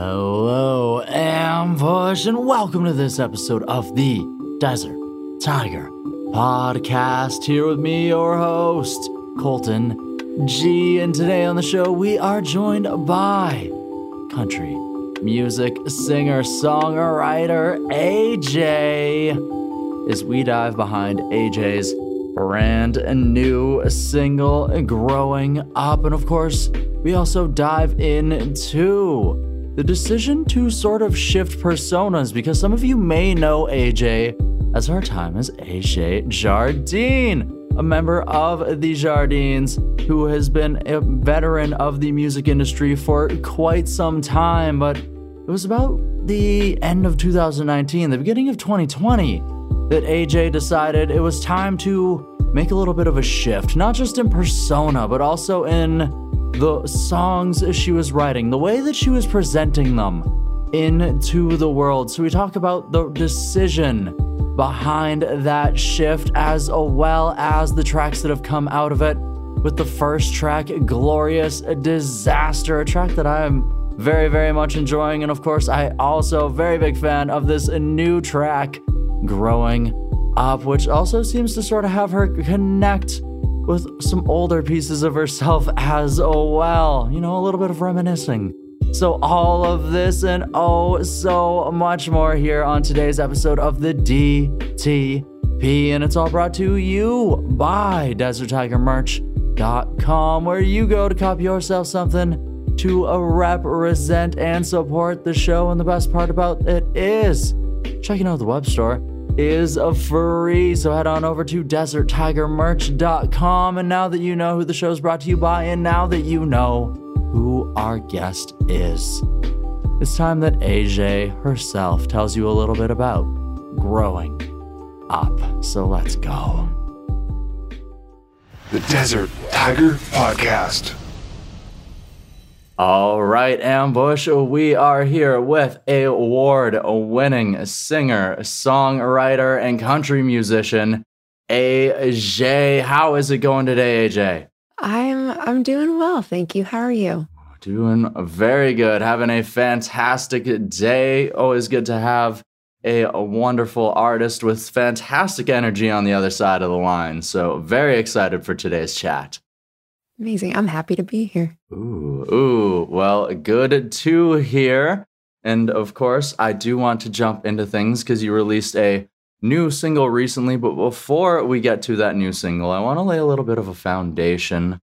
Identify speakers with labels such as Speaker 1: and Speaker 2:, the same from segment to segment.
Speaker 1: Hello, Ambush, and welcome to this episode of the Desert Tiger Podcast. Here with me, your host, Colton G. And today on the show, we are joined by country music singer songwriter AJ. As we dive behind AJ's brand new single, Growing Up. And of course, we also dive into the decision to sort of shift personas because some of you may know AJ as our time as AJ Jardine, a member of the Jardines who has been a veteran of the music industry for quite some time. But it was about the end of 2019, the beginning of 2020, that AJ decided it was time to make a little bit of a shift, not just in persona, but also in the songs she was writing, the way that she was presenting them into the world. So we talk about the decision behind that shift as well as the tracks that have come out of it. With the first track, Glorious Disaster, a track that I am very, very much enjoying. And of course, I also very big fan of this new track, Growing Up, which also seems to sort of have her connect with some older pieces of herself as well. You know, a little bit of reminiscing. So, all of this and oh, so much more here on today's episode of the DTP. And it's all brought to you by DesertTigerMerch.com, where you go to cop yourself something to represent and support the show. And the best part about it is checking out the web store is a free. So head on over to deserttigermerch.com. And now that you know who the show is brought to you by, and now that you know who our guest is, it's time that AJ herself tells you a little bit about growing up. So let's go.
Speaker 2: The Desert Tiger Podcast.
Speaker 1: All right, Ambush, we are here with a award winning singer, songwriter, and country musician, AJ. How is it going today, AJ?
Speaker 3: I'm I'm doing well, thank you. How are you?
Speaker 1: Doing very good. Having a fantastic day. Always good to have a, a wonderful artist with fantastic energy on the other side of the line. So, very excited for today's chat.
Speaker 3: Amazing. I'm happy to be here.
Speaker 1: Ooh, ooh. Well, good to hear. And of course, I do want to jump into things because you released a new single recently. But before we get to that new single, I want to lay a little bit of a foundation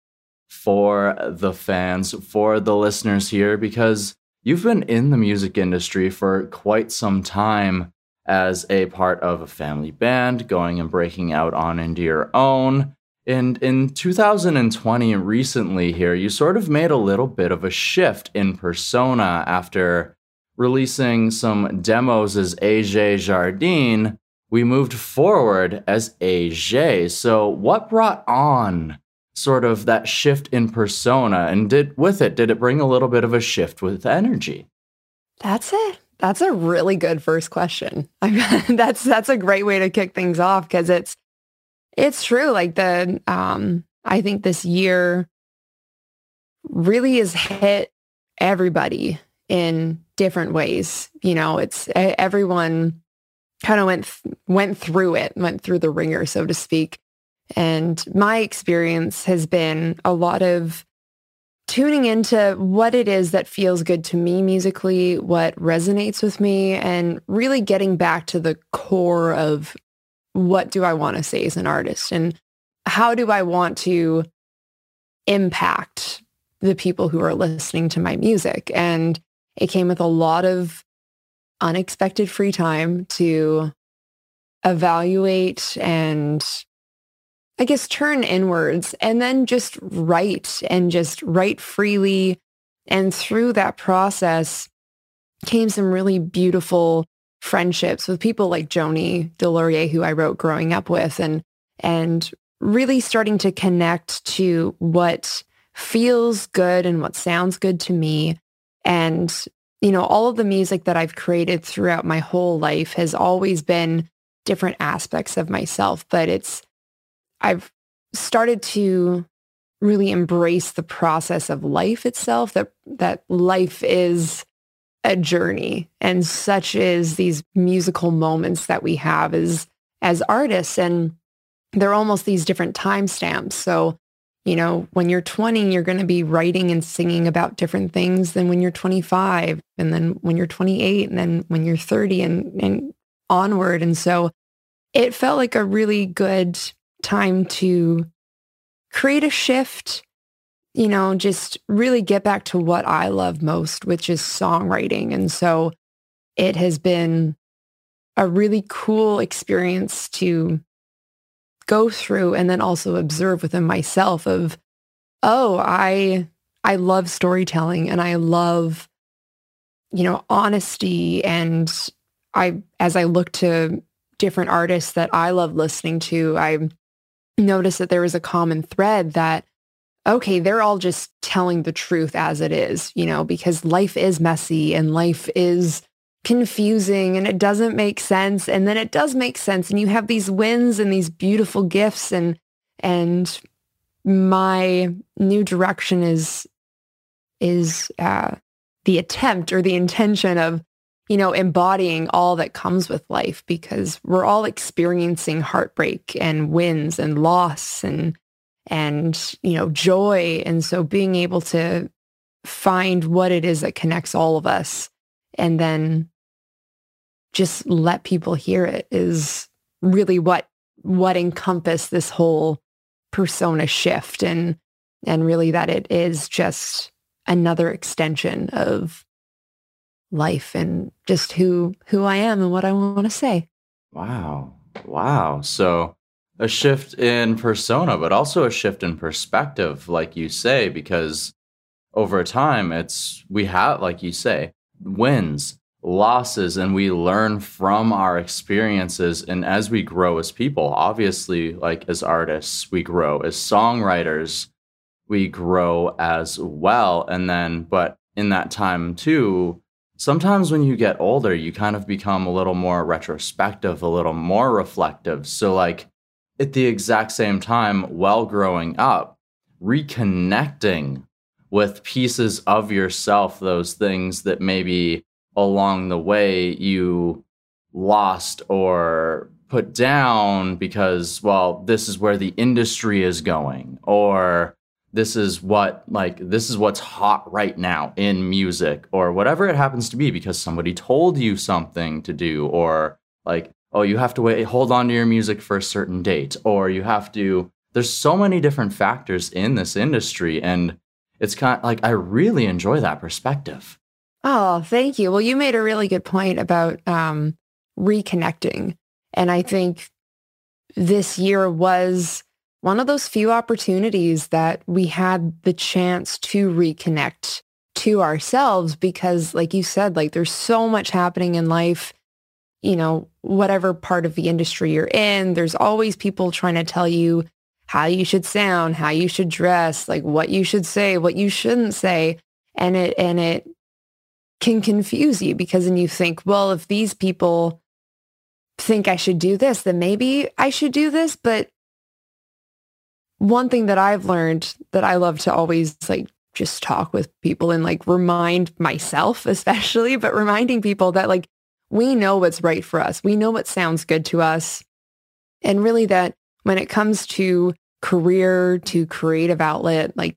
Speaker 1: for the fans, for the listeners here, because you've been in the music industry for quite some time as a part of a family band, going and breaking out on into your own. And in 2020, recently here, you sort of made a little bit of a shift in persona after releasing some demos as AJ Jardine. We moved forward as AJ. So, what brought on sort of that shift in persona? And did with it, did it bring a little bit of a shift with energy?
Speaker 3: That's it. That's a really good first question. that's that's a great way to kick things off because it's it's true. Like the, um, I think this year really has hit everybody in different ways. You know, it's everyone kind of went went through it, went through the wringer, so to speak. And my experience has been a lot of tuning into what it is that feels good to me musically, what resonates with me, and really getting back to the core of what do I want to say as an artist and how do I want to impact the people who are listening to my music. And it came with a lot of unexpected free time to evaluate and I guess turn inwards and then just write and just write freely. And through that process came some really beautiful friendships with people like Joni Delorier, who I wrote growing up with, and and really starting to connect to what feels good and what sounds good to me. And, you know, all of the music that I've created throughout my whole life has always been different aspects of myself, but it's, I've started to really embrace the process of life itself, that, that life is a journey and such is these musical moments that we have as as artists and they're almost these different timestamps. So, you know, when you're 20, you're going to be writing and singing about different things than when you're 25 and then when you're 28 and then when you're 30 and, and onward. And so it felt like a really good time to create a shift, you know, just really get back to what I love most, which is songwriting. And so it has been a really cool experience to go through and then also observe within myself of, oh, I I love storytelling and I love, you know, honesty. And I as I look to different artists that I love listening to, I noticed that there was a common thread that okay, they're all just telling the truth as it is, you know, because life is messy and life is confusing and it doesn't make sense. And then it does make sense and you have these wins and these beautiful gifts and and my new direction is is uh, the attempt or the intention of you know embodying all that comes with life because we're all experiencing heartbreak and wins and loss and and you know joy and so being able to find what it is that connects all of us and then just let people hear it is really what what encompass this whole persona shift and and really that it is just another extension of life and just who who I am and what I want to say.
Speaker 1: Wow. Wow. So a shift in persona, but also a shift in perspective, like you say, because over time it's we have, like you say, wins, losses and we learn from our experiences. And as we grow as people obviously like as artists we grow. As songwriters we grow as well. And then but in that time too sometimes when you get older you kind of become a little more retrospective a little more reflective. So like at the exact same time while growing up reconnecting with pieces of yourself those things that maybe along the way you lost or put down because well this is where the industry is going or this is what like this is what's hot right now in music or whatever it happens to be because somebody told you something to do or like oh you have to wait hold on to your music for a certain date or you have to there's so many different factors in this industry and it's kind of like I really enjoy that perspective
Speaker 3: Oh, thank you. Well, you made a really good point about um, reconnecting. And I think this year was one of those few opportunities that we had the chance to reconnect to ourselves because like you said, like there's so much happening in life, you know, whatever part of the industry you're in, there's always people trying to tell you how you should sound, how you should dress, like what you should say, what you shouldn't say. And it, and it can confuse you because then you think, well, if these people think I should do this, then maybe I should do this. But one thing that I've learned that I love to always like just talk with people and like remind myself especially, but reminding people that like we know what's right for us. We know what sounds good to us. And really that when it comes to career, to creative outlet, like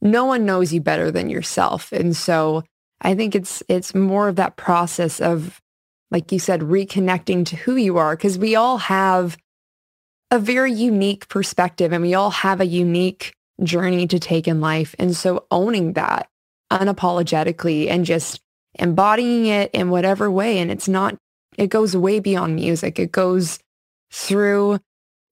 Speaker 3: no one knows you better than yourself. And so I think it's it's more of that process of, like you said, reconnecting to who you are, because we all have a very unique perspective and we all have a unique journey to take in life. And so owning that unapologetically and just embodying it in whatever way. And it's not, it goes way beyond music. It goes through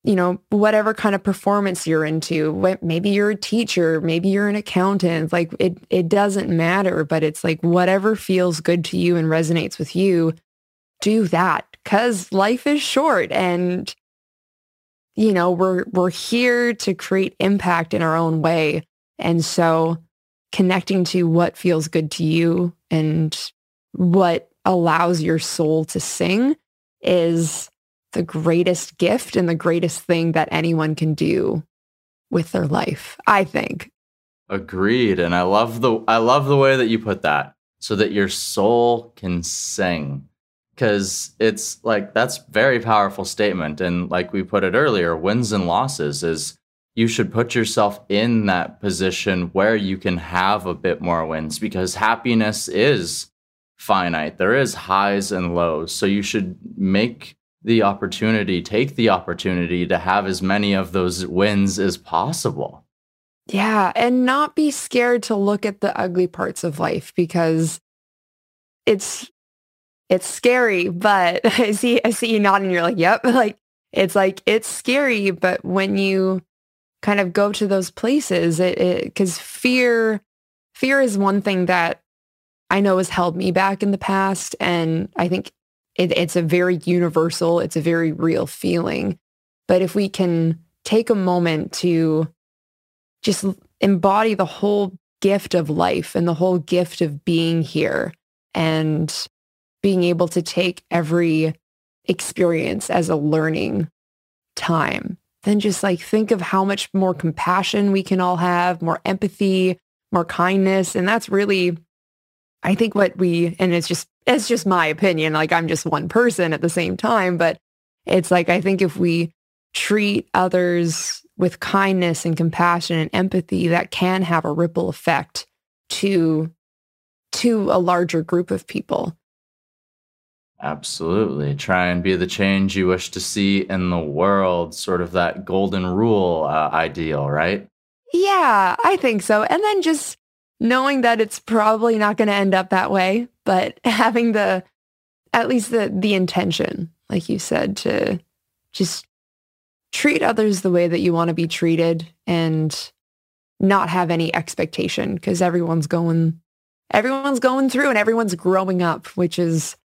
Speaker 3: you know, whatever kind of performance you're into. Maybe you're a teacher, maybe you're an accountant. Like it, it doesn't matter, but it's like whatever feels good to you and resonates with you, do that because life is short and, you know, we're, we're here to create impact in our own way. And so connecting to what feels good to you and what allows your soul to sing is the greatest gift and the greatest thing that anyone can do with their life, I think.
Speaker 1: Agreed. And I love the I love the way that you put that so that your soul can sing. Because it's like, that's very powerful statement. And like we put it earlier, wins and losses is you should put yourself in that position where you can have a bit more wins because happiness is finite. There is highs and lows. So you should make the opportunity, take the opportunity to have as many of those wins as possible.
Speaker 3: Yeah, and not be scared to look at the ugly parts of life because it's it's scary, but I see I see you nodding you're like, "Yep." Like it's like it's scary, but when you kind of go to those places, it, cuz fear fear is one thing that I know has held me back in the past and I think it, it's a very universal, it's a very real feeling. But if we can take a moment to just embody the whole gift of life and the whole gift of being here and being able to take every experience as a learning time then just like think of how much more compassion we can all have more empathy more kindness and that's really i think what we and it's just it's just my opinion like i'm just one person at the same time but it's like i think if we treat others with kindness and compassion and empathy that can have a ripple effect to to a larger group of people.
Speaker 1: Absolutely. Try and be the change you wish to see in the world, sort of that golden rule uh, ideal, right?
Speaker 3: Yeah, I think so. And then just knowing that it's probably not going to end up that way, but having the at least the the intention, like you said, to just treat others the way that you want to be treated and not have any expectation because everyone's going everyone's going through and everyone's growing up which is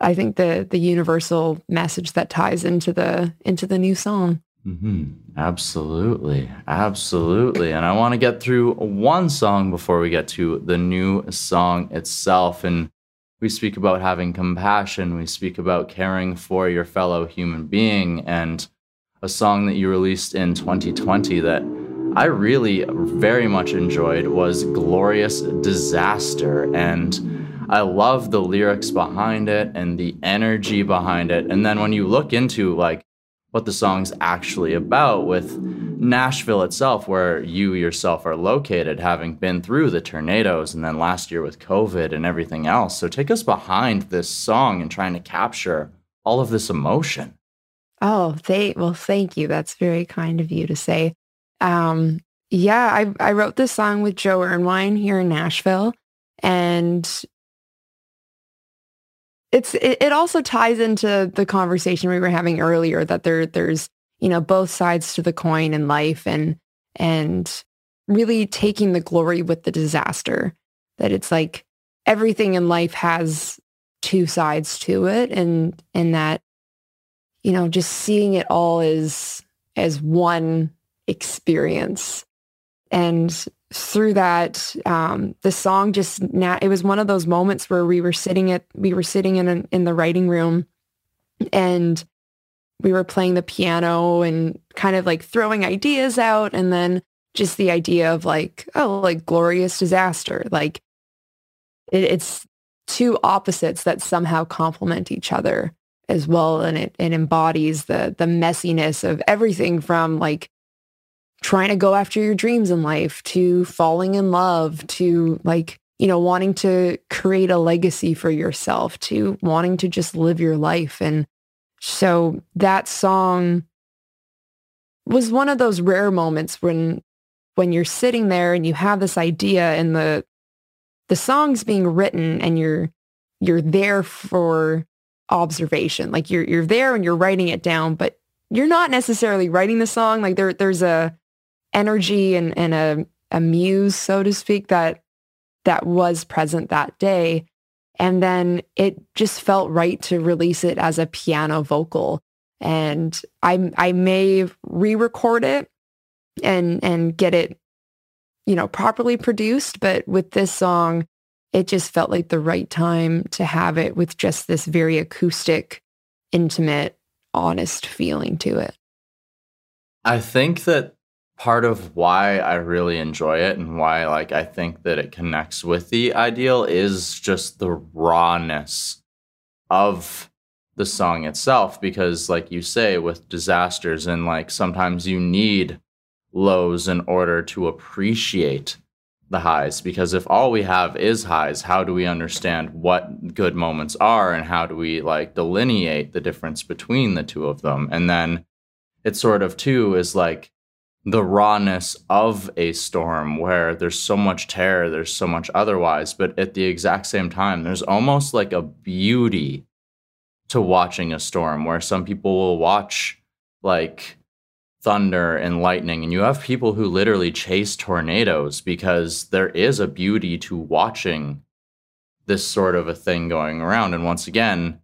Speaker 3: i think the the universal message that ties into the into the new song.
Speaker 1: Mm-hmm. absolutely. Absolutely. And i want to get through one song before we get to the new song itself. And we speak about having compassion. We speak about caring for your fellow human being. And a song that you released in 2020 that I really very much enjoyed was Glorious Disaster. And I love the lyrics behind it and the energy behind it. And then when you look into like what the song's actually about with Nashville itself, where you yourself are located, having been through the tornadoes and then last year with COVID and everything else. So take us behind this song and trying to capture all of this emotion.
Speaker 3: Oh, they well, thank you. That's very kind of you to say. Um, yeah, I I wrote this song with Joe Irwine here in Nashville, and it's it, it also ties into the conversation we were having earlier that there there's you know both sides to the coin in life and and really taking the glory with the disaster that it's like everything in life has two sides to it and and that you know, just seeing it all as as one experience. And through that, um, the song just now it was one of those moments where we were sitting at we were sitting in a, in the writing room, and we were playing the piano and kind of like throwing ideas out, and then just the idea of like oh like glorious disaster. Like it, it's two opposites that somehow complement each other as well and it, it embodies the the messiness of everything from like trying to go after your dreams in life to falling in love to like you know wanting to create a legacy for yourself to wanting to just live your life and so that song was one of those rare moments when when you're sitting there and you have this idea and the the song's being written and you're you're there for observation. Like you're you're there and you're writing it down, but you're not necessarily writing the song. Like there there's a energy and, and a, a muse, so to speak, that that was present that day. And then it just felt right to release it as a piano vocal. And I I may re-record it and and get it, you know, properly produced. But with this song, it just felt like the right time to have it with just this very acoustic, intimate, honest feeling to it.
Speaker 1: I think that part of why I really enjoy it and why like I think that it connects with the ideal is just the rawness of the song itself. Because like you say with disasters and like sometimes you need lows in order to appreciate the highs. Because if all we have is highs how do we understand what good moments are and how do we like delineate the difference between the two of them? And then it sort of too is like the rawness of a storm where there's so much terror, there's so much otherwise, but at the exact same time, there's almost like a beauty to watching a storm where some people will watch like thunder and lightning, and you have people who literally chase tornadoes because there is a beauty to watching this sort of a thing going around. And once again,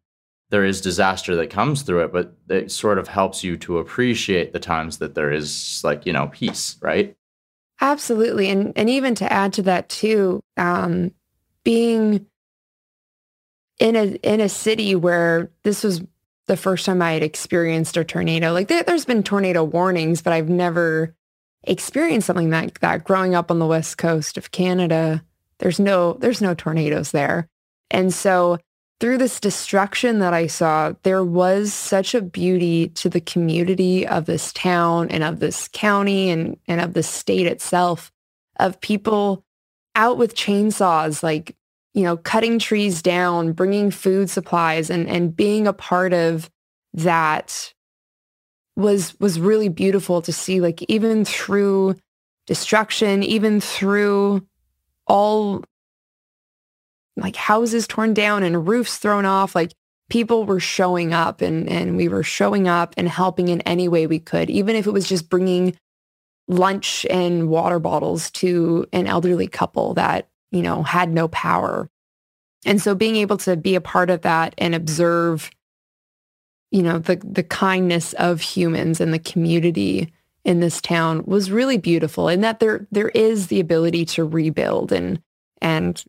Speaker 1: there is disaster that comes through it, but it sort of helps you to appreciate the times that there is like, you know, peace, right?
Speaker 3: Absolutely. And and even to add to that too, um, being in a in a city where this was the first time I had experienced a tornado. Like there, has been tornado warnings, but I've never experienced something like that. Growing up on the west coast of Canada, there's no there's no tornadoes there. And so through this destruction that I saw, there was such a beauty to the community of this town and of this county and, and of the state itself of people out with chainsaws, like, you know, cutting trees down, bringing food supplies and, and being a part of that was, was really beautiful to see, like even through destruction, even through all like houses torn down and roofs thrown off. Like people were showing up and, and we were showing up and helping in any way we could, even if it was just bringing lunch and water bottles to an elderly couple that, you know, had no power. And so being able to be a part of that and observe, you know, the, the kindness of humans and the community in this town was really beautiful and that there, there is the ability to rebuild and, and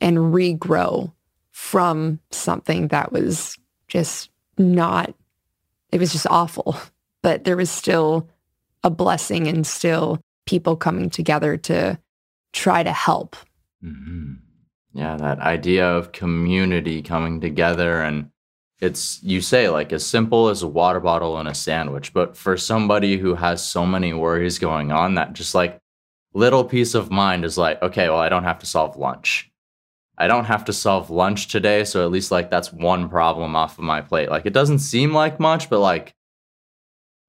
Speaker 3: and regrow from something that was just not, it was just awful. But there was still a blessing and still people coming together to try to help.
Speaker 1: Mm-hmm. Yeah, that idea of community coming together and it's you say like as simple as a water bottle and a sandwich but for somebody who has so many worries going on that just like little peace of mind is like okay well i don't have to solve lunch I don't have to solve lunch today, so at least like that's one problem off of my plate. Like it doesn't seem like much, but like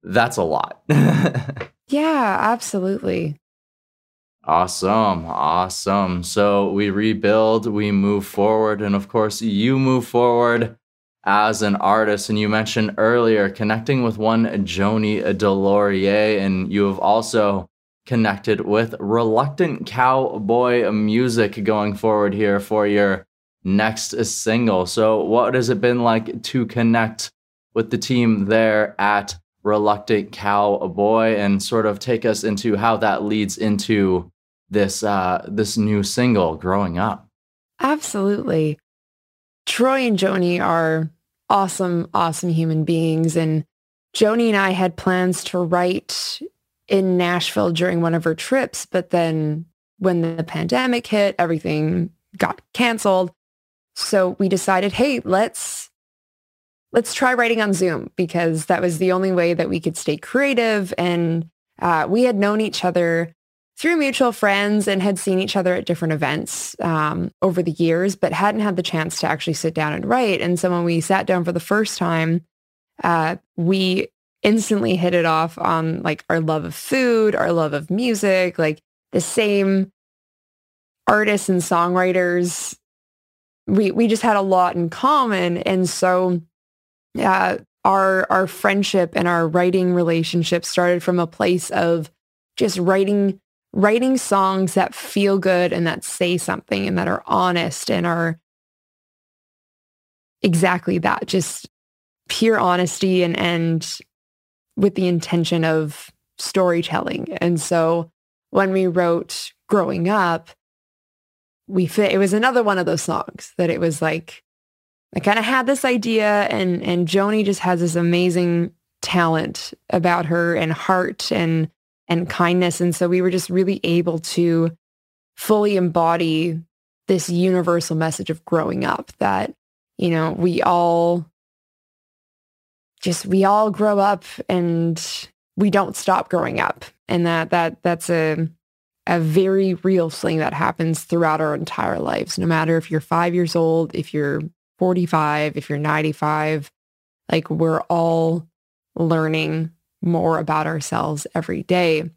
Speaker 1: that's a lot.
Speaker 3: yeah, absolutely.
Speaker 1: Awesome. Awesome. So we rebuild, we move forward, and of course, you move forward as an artist. And you mentioned earlier connecting with one Joni Delorier, and you have also connected with Reluctant Cowboy music going forward here for your next single. So, what has it been like to connect with the team there at Reluctant Cowboy and sort of take us into how that leads into this uh, this new single, Growing Up?
Speaker 3: Absolutely. Troy and Joni are awesome, awesome human beings. And Joni and I had plans to write in Nashville during one of her trips. But then when the pandemic hit, everything got canceled. So we decided, hey, let's let's try writing on Zoom because that was the only way that we could stay creative. And uh, we had known each other through mutual friends and had seen each other at different events um, over the years, but hadn't had the chance to actually sit down and write. And so when we sat down for the first time, uh, we instantly hit it off on like our love of food, our love of music, like the same artists and songwriters. We we just had a lot in common, and so yeah, our our friendship and our writing relationship started from a place of just writing writing songs that feel good and that say something and that are honest and are exactly that just pure honesty and and with the intention of storytelling. And so when we wrote growing up, we fit, it was another one of those songs that it was like, I kind of had this idea and, and Joni just has this amazing talent about her and heart and, and kindness. And so we were just really able to fully embody this universal message of growing up that, you know, we all just, we all grow up and we don't stop growing up. And that, that, that's a, a very real thing that happens throughout our entire lives, no matter if you're five years old, if you're 45, if you're 95, like we're all learning more about ourselves every day.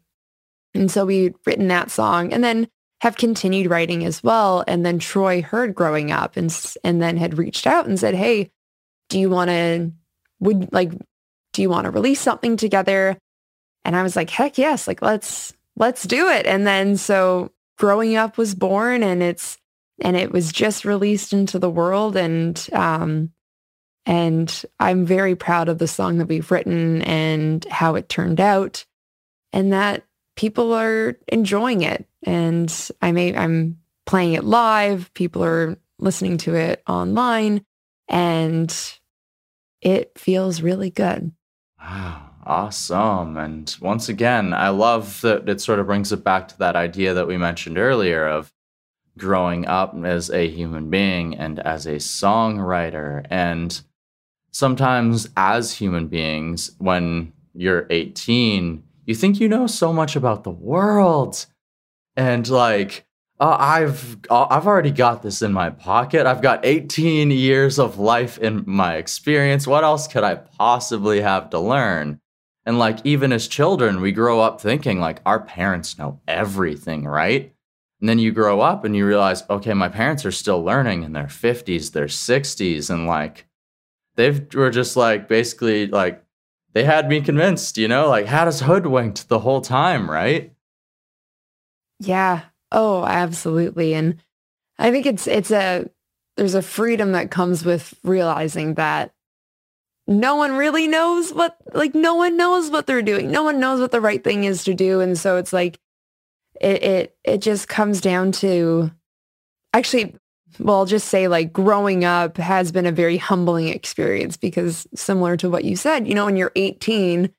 Speaker 3: And so we'd written that song and then have continued writing as well. And then Troy heard growing up and, and then had reached out and said, Hey, do you want to, would like, do you want to release something together? And I was like, heck yes, like let's, let's do it. And then so growing up was born and it's, and it was just released into the world. And, um, and I'm very proud of the song that we've written and how it turned out and that people are enjoying it. And I may, I'm playing it live. People are listening to it online and it feels really good.
Speaker 1: Wow. Awesome. And once again, I love that it sort of brings it back to that idea that we mentioned earlier of growing up as a human being and as a songwriter. And sometimes, as human beings, when you're 18, you think you know so much about the world. And like, uh, I've uh, I've already got this in my pocket. I've got 18 years of life in my experience. What else could I possibly have to learn? And like even as children, we grow up thinking like our parents know everything, right? And then you grow up and you realize, okay, my parents are still learning in their 50s, their 60s, and like they were just like basically like they had me convinced, you know, like had us hoodwinked the whole time, right?
Speaker 3: Yeah. Oh, absolutely. And I think it's it's a there's a freedom that comes with realizing that no one really knows what like no one knows what they're doing. No one knows what the right thing is to do. And so it's like it it it just comes down to actually well, I'll just say like growing up has been a very humbling experience because similar to what you said, you know, when you're 18,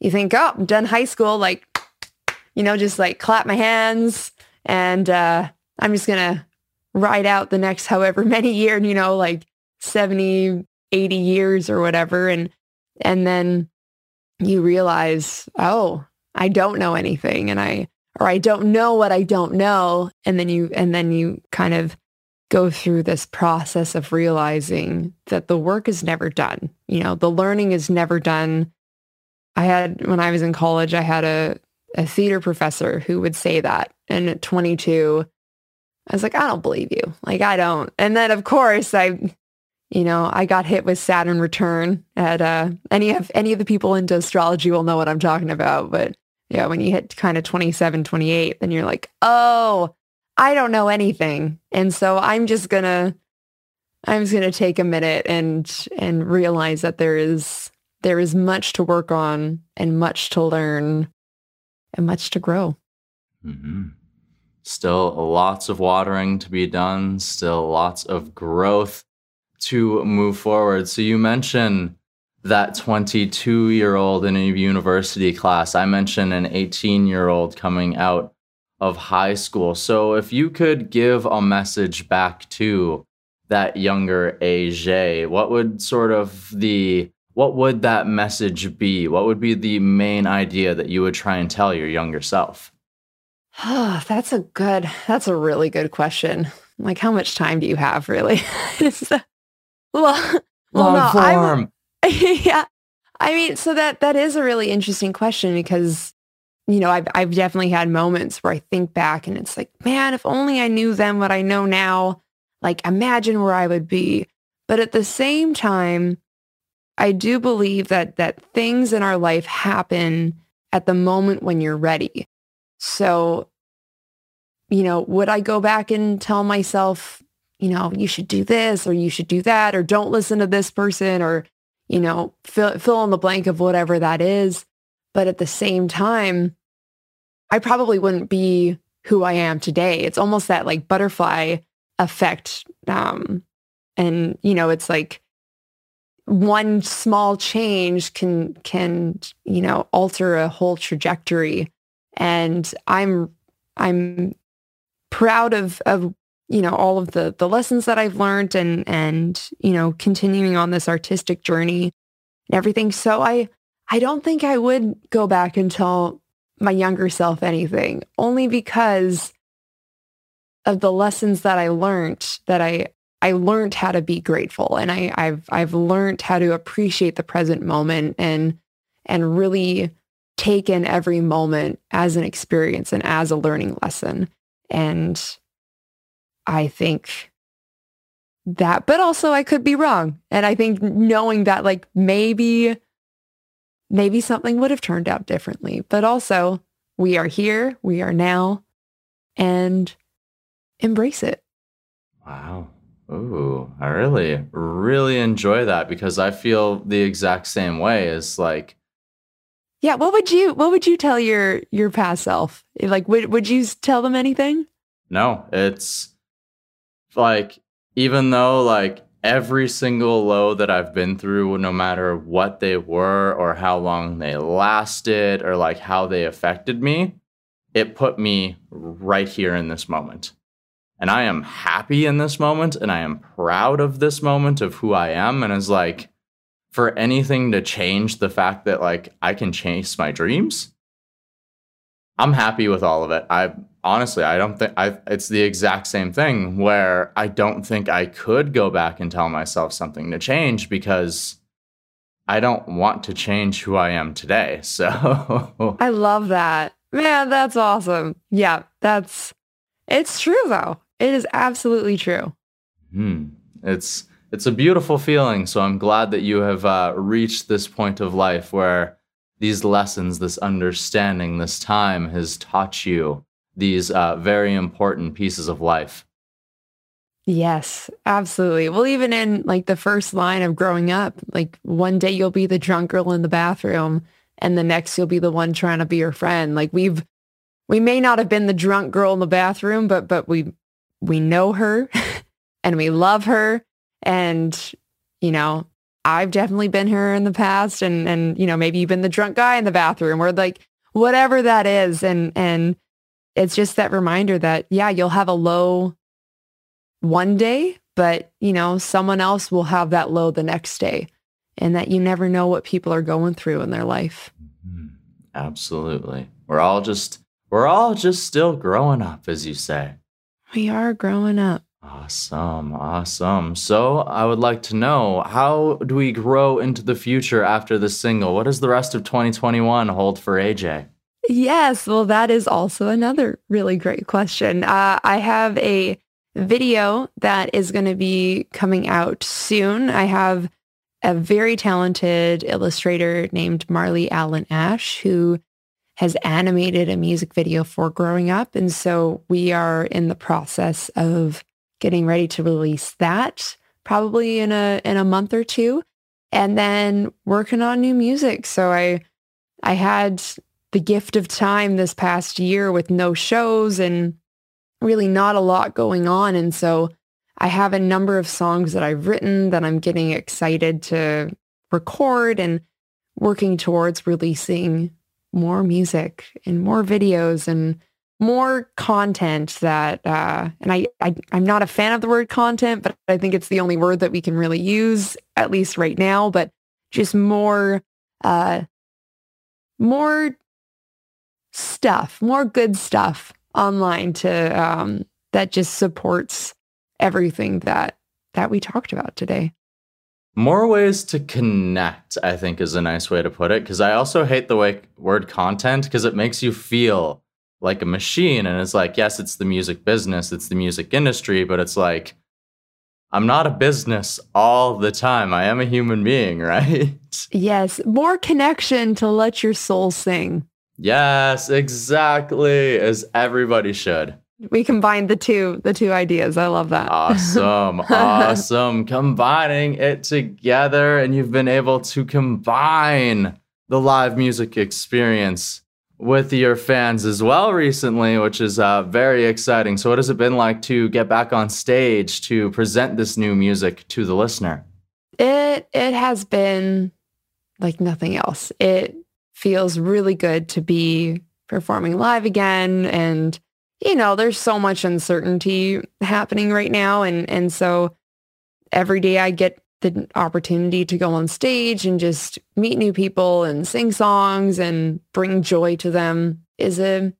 Speaker 3: you think, oh, I'm done high school, like, you know, just like clap my hands and uh, I'm just going to ride out the next however many year, you know, like 70, 80 years or whatever. And, and then you realize, oh, I don't know anything and I, or I don't know what I don't know. And then you, and then you kind of go through this process of realizing that the work is never done. You know, the learning is never done. I had, when I was in college, I had a, a theater professor who would say that. And at 22, I was like, I don't believe you. Like, I don't. And then, of course, I, you know, I got hit with Saturn return at uh, any of any of the people into astrology will know what I'm talking about. But yeah, when you hit kind of 27, 28, then you're like, oh, I don't know anything. And so I'm just going to I'm just going to take a minute and and realize that there is there is much to work on and much to learn and much to grow.
Speaker 1: Mm-hmm. Still lots of watering to be done, still lots of growth to move forward. So you mentioned that 22 year old in a university class. I mentioned an 18 year old coming out of high school. So if you could give a message back to that younger AJ, what would sort of the what would that message be? What would be the main idea that you would try and tell your younger self?
Speaker 3: Oh, that's a good, that's a really good question. Like, how much time do you have, really? well, well,
Speaker 1: Long
Speaker 3: no,
Speaker 1: form.
Speaker 3: I, yeah. I mean, so that that is a really interesting question because you know, I've, I've definitely had moments where I think back and it's like, man, if only I knew then what I know now, like imagine where I would be. But at the same time, I do believe that that things in our life happen at the moment when you're ready. So, you know, would I go back and tell myself, you know, you should do this or you should do that or don't listen to this person or, you know, fill, fill in the blank of whatever that is. But at the same time, I probably wouldn't be who I am today. It's almost that like butterfly effect. Um, and, you know, it's like one small change can, can, you know, alter a whole trajectory. And I'm I'm proud of of you know all of the the lessons that I've learned and and you know continuing on this artistic journey and everything. So I I don't think I would go back and tell my younger self anything, only because of the lessons that I learned that I I learned how to be grateful and I, I've I've learned how to appreciate the present moment and and really take in every moment as an experience and as a learning lesson. And I think that, but also I could be wrong. And I think knowing that like maybe, maybe something would have turned out differently, but also we are here, we are now, and embrace it.
Speaker 1: Wow. Ooh, I really, really enjoy that because I feel the exact same way as like
Speaker 3: yeah, what would you what would you tell your your past self? Like would would you tell them anything?
Speaker 1: No, it's like even though like every single low that I've been through, no matter what they were or how long they lasted or like how they affected me, it put me right here in this moment. And I am happy in this moment and I am proud of this moment of who I am. And it's like, for anything to change the fact that like I can chase my dreams, I'm happy with all of it. I honestly, I don't think I it's the exact same thing where I don't think I could go back and tell myself something to change because I don't want to change who I am today. So
Speaker 3: I love that. Man, that's awesome. Yeah, that's it's true though. It is absolutely true.
Speaker 1: Hmm. It's it's a beautiful feeling. So I'm glad that you have uh, reached this point of life where these lessons, this understanding, this time has taught you these uh, very important pieces of life.
Speaker 3: Yes, absolutely. Well, even in like the first line of growing up, like one day you'll be the drunk girl in the bathroom and the next you'll be the one trying to be your friend. Like we've, we may not have been the drunk girl in the bathroom, but, but we, we know her and we love her and, you know, I've definitely been here in the past and, and, you know, maybe you've been the drunk guy in the bathroom or like whatever that is. And, and it's just that reminder that, yeah, you'll have a low one day, but, you know, someone else will have that low the next day and that you never know what people are going through in their life.
Speaker 1: Mm-hmm. Absolutely. We're all just, we're all just still growing up, as you say.
Speaker 3: We are growing up.
Speaker 1: Awesome, awesome. So, I would like to know how do we grow into the future after this single? What does the rest of 2021 hold for AJ?
Speaker 3: Yes, well, that is also another really great question. Uh, I have a video that is going to be coming out soon. I have a very talented illustrator named Marley Allen Ash who has animated a music video for Growing Up. And so we are in the process of getting ready to release that probably in a in a month or two and then working on new music so i i had the gift of time this past year with no shows and really not a lot going on and so i have a number of songs that i've written that i'm getting excited to record and working towards releasing more music and more videos and more content that, uh, and I, I, I'm not a fan of the word content, but I think it's the only word that we can really use, at least right now, but just more, uh, more stuff, more good stuff online to, um, that just supports everything that, that we talked about today.
Speaker 1: More ways to connect, I think, is a nice way to put it. Because I also hate the way word content because it makes you feel like a machine and it's like yes it's the music business it's the music industry but it's like i'm not a business all the time i am a human being right
Speaker 3: yes more connection to let your soul sing
Speaker 1: yes exactly as everybody should
Speaker 3: we combined the two the two ideas i love that
Speaker 1: awesome awesome combining it together and you've been able to combine the live music experience with your fans as well recently, which is uh, very exciting. So, what has it been like to get back on stage to present this new music to the listener?
Speaker 3: It it has been like nothing else. It feels really good to be performing live again. And, you know, there's so much uncertainty happening right now. And, and so every day I get the opportunity to go on stage and just meet new people and sing songs and bring joy to them is a,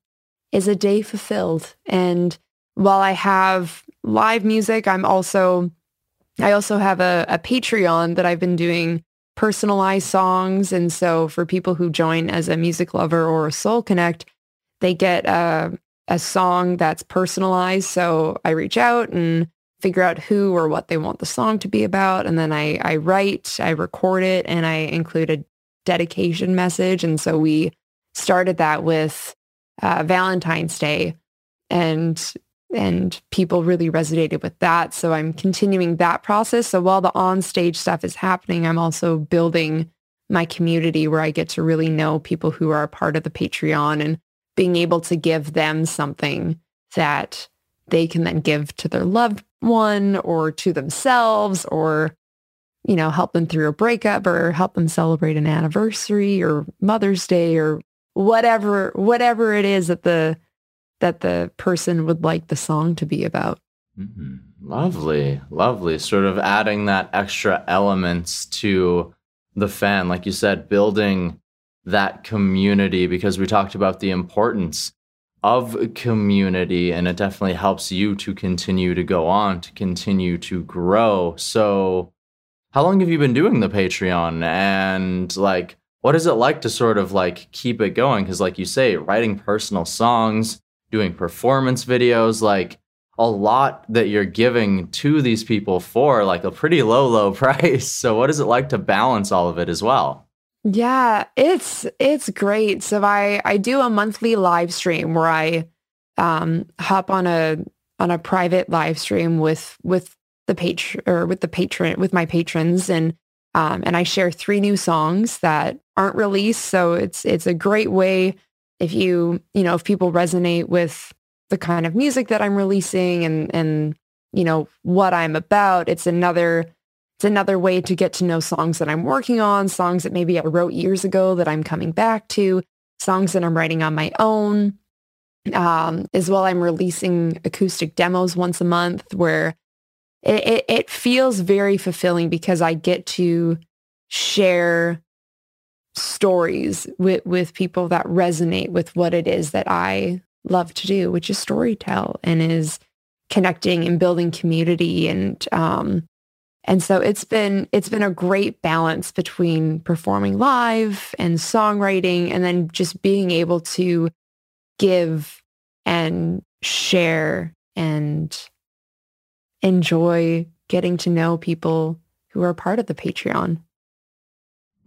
Speaker 3: is a day fulfilled. And while I have live music, I'm also, I also have a, a Patreon that I've been doing personalized songs. And so for people who join as a music lover or a soul connect, they get a, a song that's personalized. So I reach out and figure out who or what they want the song to be about. And then I, I write, I record it, and I include a dedication message. And so we started that with uh, Valentine's Day. And and people really resonated with that. So I'm continuing that process. So while the on-stage stuff is happening, I'm also building my community where I get to really know people who are a part of the Patreon and being able to give them something that they can then give to their loved one or to themselves or you know help them through a breakup or help them celebrate an anniversary or Mother's Day or whatever whatever it is that the that the person would like the song to be about.
Speaker 1: Mm-hmm. Lovely, lovely. Sort of adding that extra elements to the fan, like you said, building that community because we talked about the importance of community and it definitely helps you to continue to go on, to continue to grow. So, how long have you been doing the Patreon and like what is it like to sort of like keep it going because like you say writing personal songs doing performance videos, like a lot that you're giving to these people for like a pretty low, low price. So what is it like to balance all of it as well?
Speaker 3: Yeah, it's it's great. So I I do a monthly live stream where I um hop on a on a private live stream with with the page or with the patron with my patrons and um and I share three new songs that aren't released. So it's it's a great way if you, you know, if people resonate with the kind of music that I'm releasing and, and, you know, what I'm about, it's another, it's another way to get to know songs that I'm working on, songs that maybe I wrote years ago that I'm coming back to, songs that I'm writing on my own. Um, as well, I'm releasing acoustic demos once a month where it, it, it feels very fulfilling because I get to share stories with, with people that resonate with what it is that I love to do, which is storytell and is connecting and building community. And, um, and so it's been, it's been a great balance between performing live and songwriting and then just being able to give and share and enjoy getting to know people who are part of the Patreon.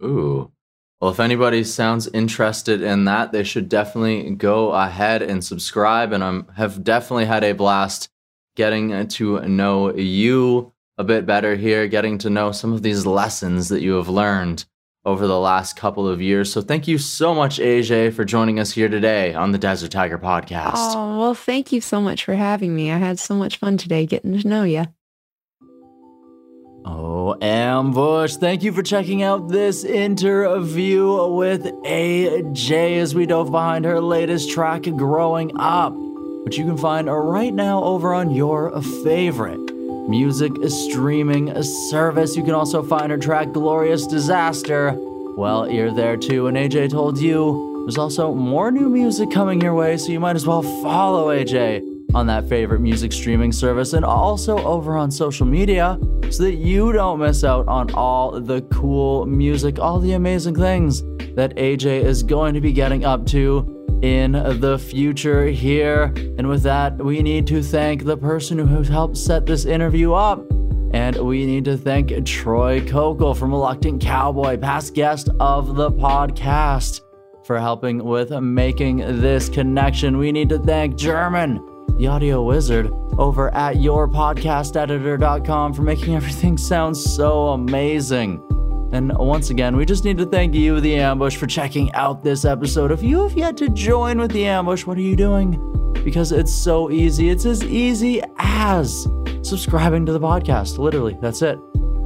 Speaker 1: Ooh, well, if anybody sounds interested in that, they should definitely go ahead and subscribe. And I have definitely had a blast getting to know you a bit better here, getting to know some of these lessons that you have learned over the last couple of years. So thank you so much, AJ, for joining us here today on the Desert Tiger podcast.
Speaker 3: Oh, well, thank you so much for having me. I had so much fun today getting to know you.
Speaker 1: Oh, Ambush, thank you for checking out this interview with AJ as we dove behind her latest track, Growing Up, which you can find right now over on your favorite music streaming a service. You can also find her track, Glorious Disaster. Well, you're there too, and AJ told you there's also more new music coming your way, so you might as well follow AJ on that favorite music streaming service and also over on social media so that you don't miss out on all the cool music, all the amazing things that AJ is going to be getting up to in the future here. And with that, we need to thank the person who helped set this interview up. And we need to thank Troy Kokel from Reluctant Cowboy, past guest of the podcast, for helping with making this connection. We need to thank German the audio wizard, over at yourpodcasteditor.com for making everything sound so amazing. And once again, we just need to thank you, The Ambush, for checking out this episode. If you have yet to join with The Ambush, what are you doing? Because it's so easy. It's as easy as subscribing to the podcast. Literally, that's it.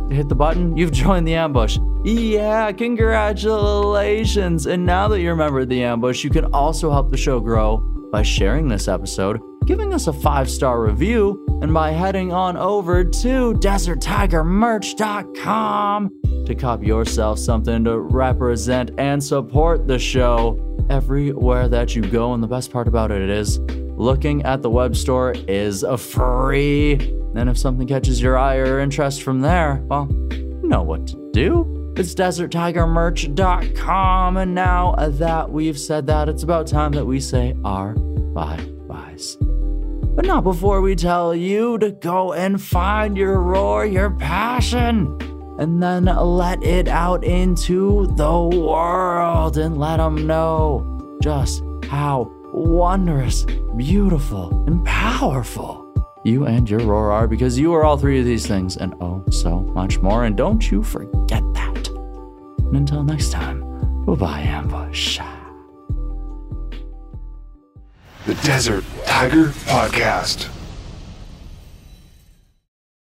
Speaker 1: hit the button, you've joined the ambush. Yeah, congratulations. And now that you're a member of the ambush, you can also help the show grow by sharing this episode, giving us a five star review, and by heading on over to deserttigermerch.com to cop yourself something to represent and support the show everywhere that you go. And the best part about it is looking at the web store is free. And if something catches your eye or interest from there, well, you know what to do. It's deserttigermerch.com. And now that we've said that, it's about time that we say our bye byes. But not before we tell you to go and find your roar, your passion, and then let it out into the world and let them know just how wondrous, beautiful, and powerful you and your roar are because you are all three of these things and oh so much more. And don't you forget that. And until next time, bye bye, Ambush.
Speaker 2: The Desert Tiger Podcast.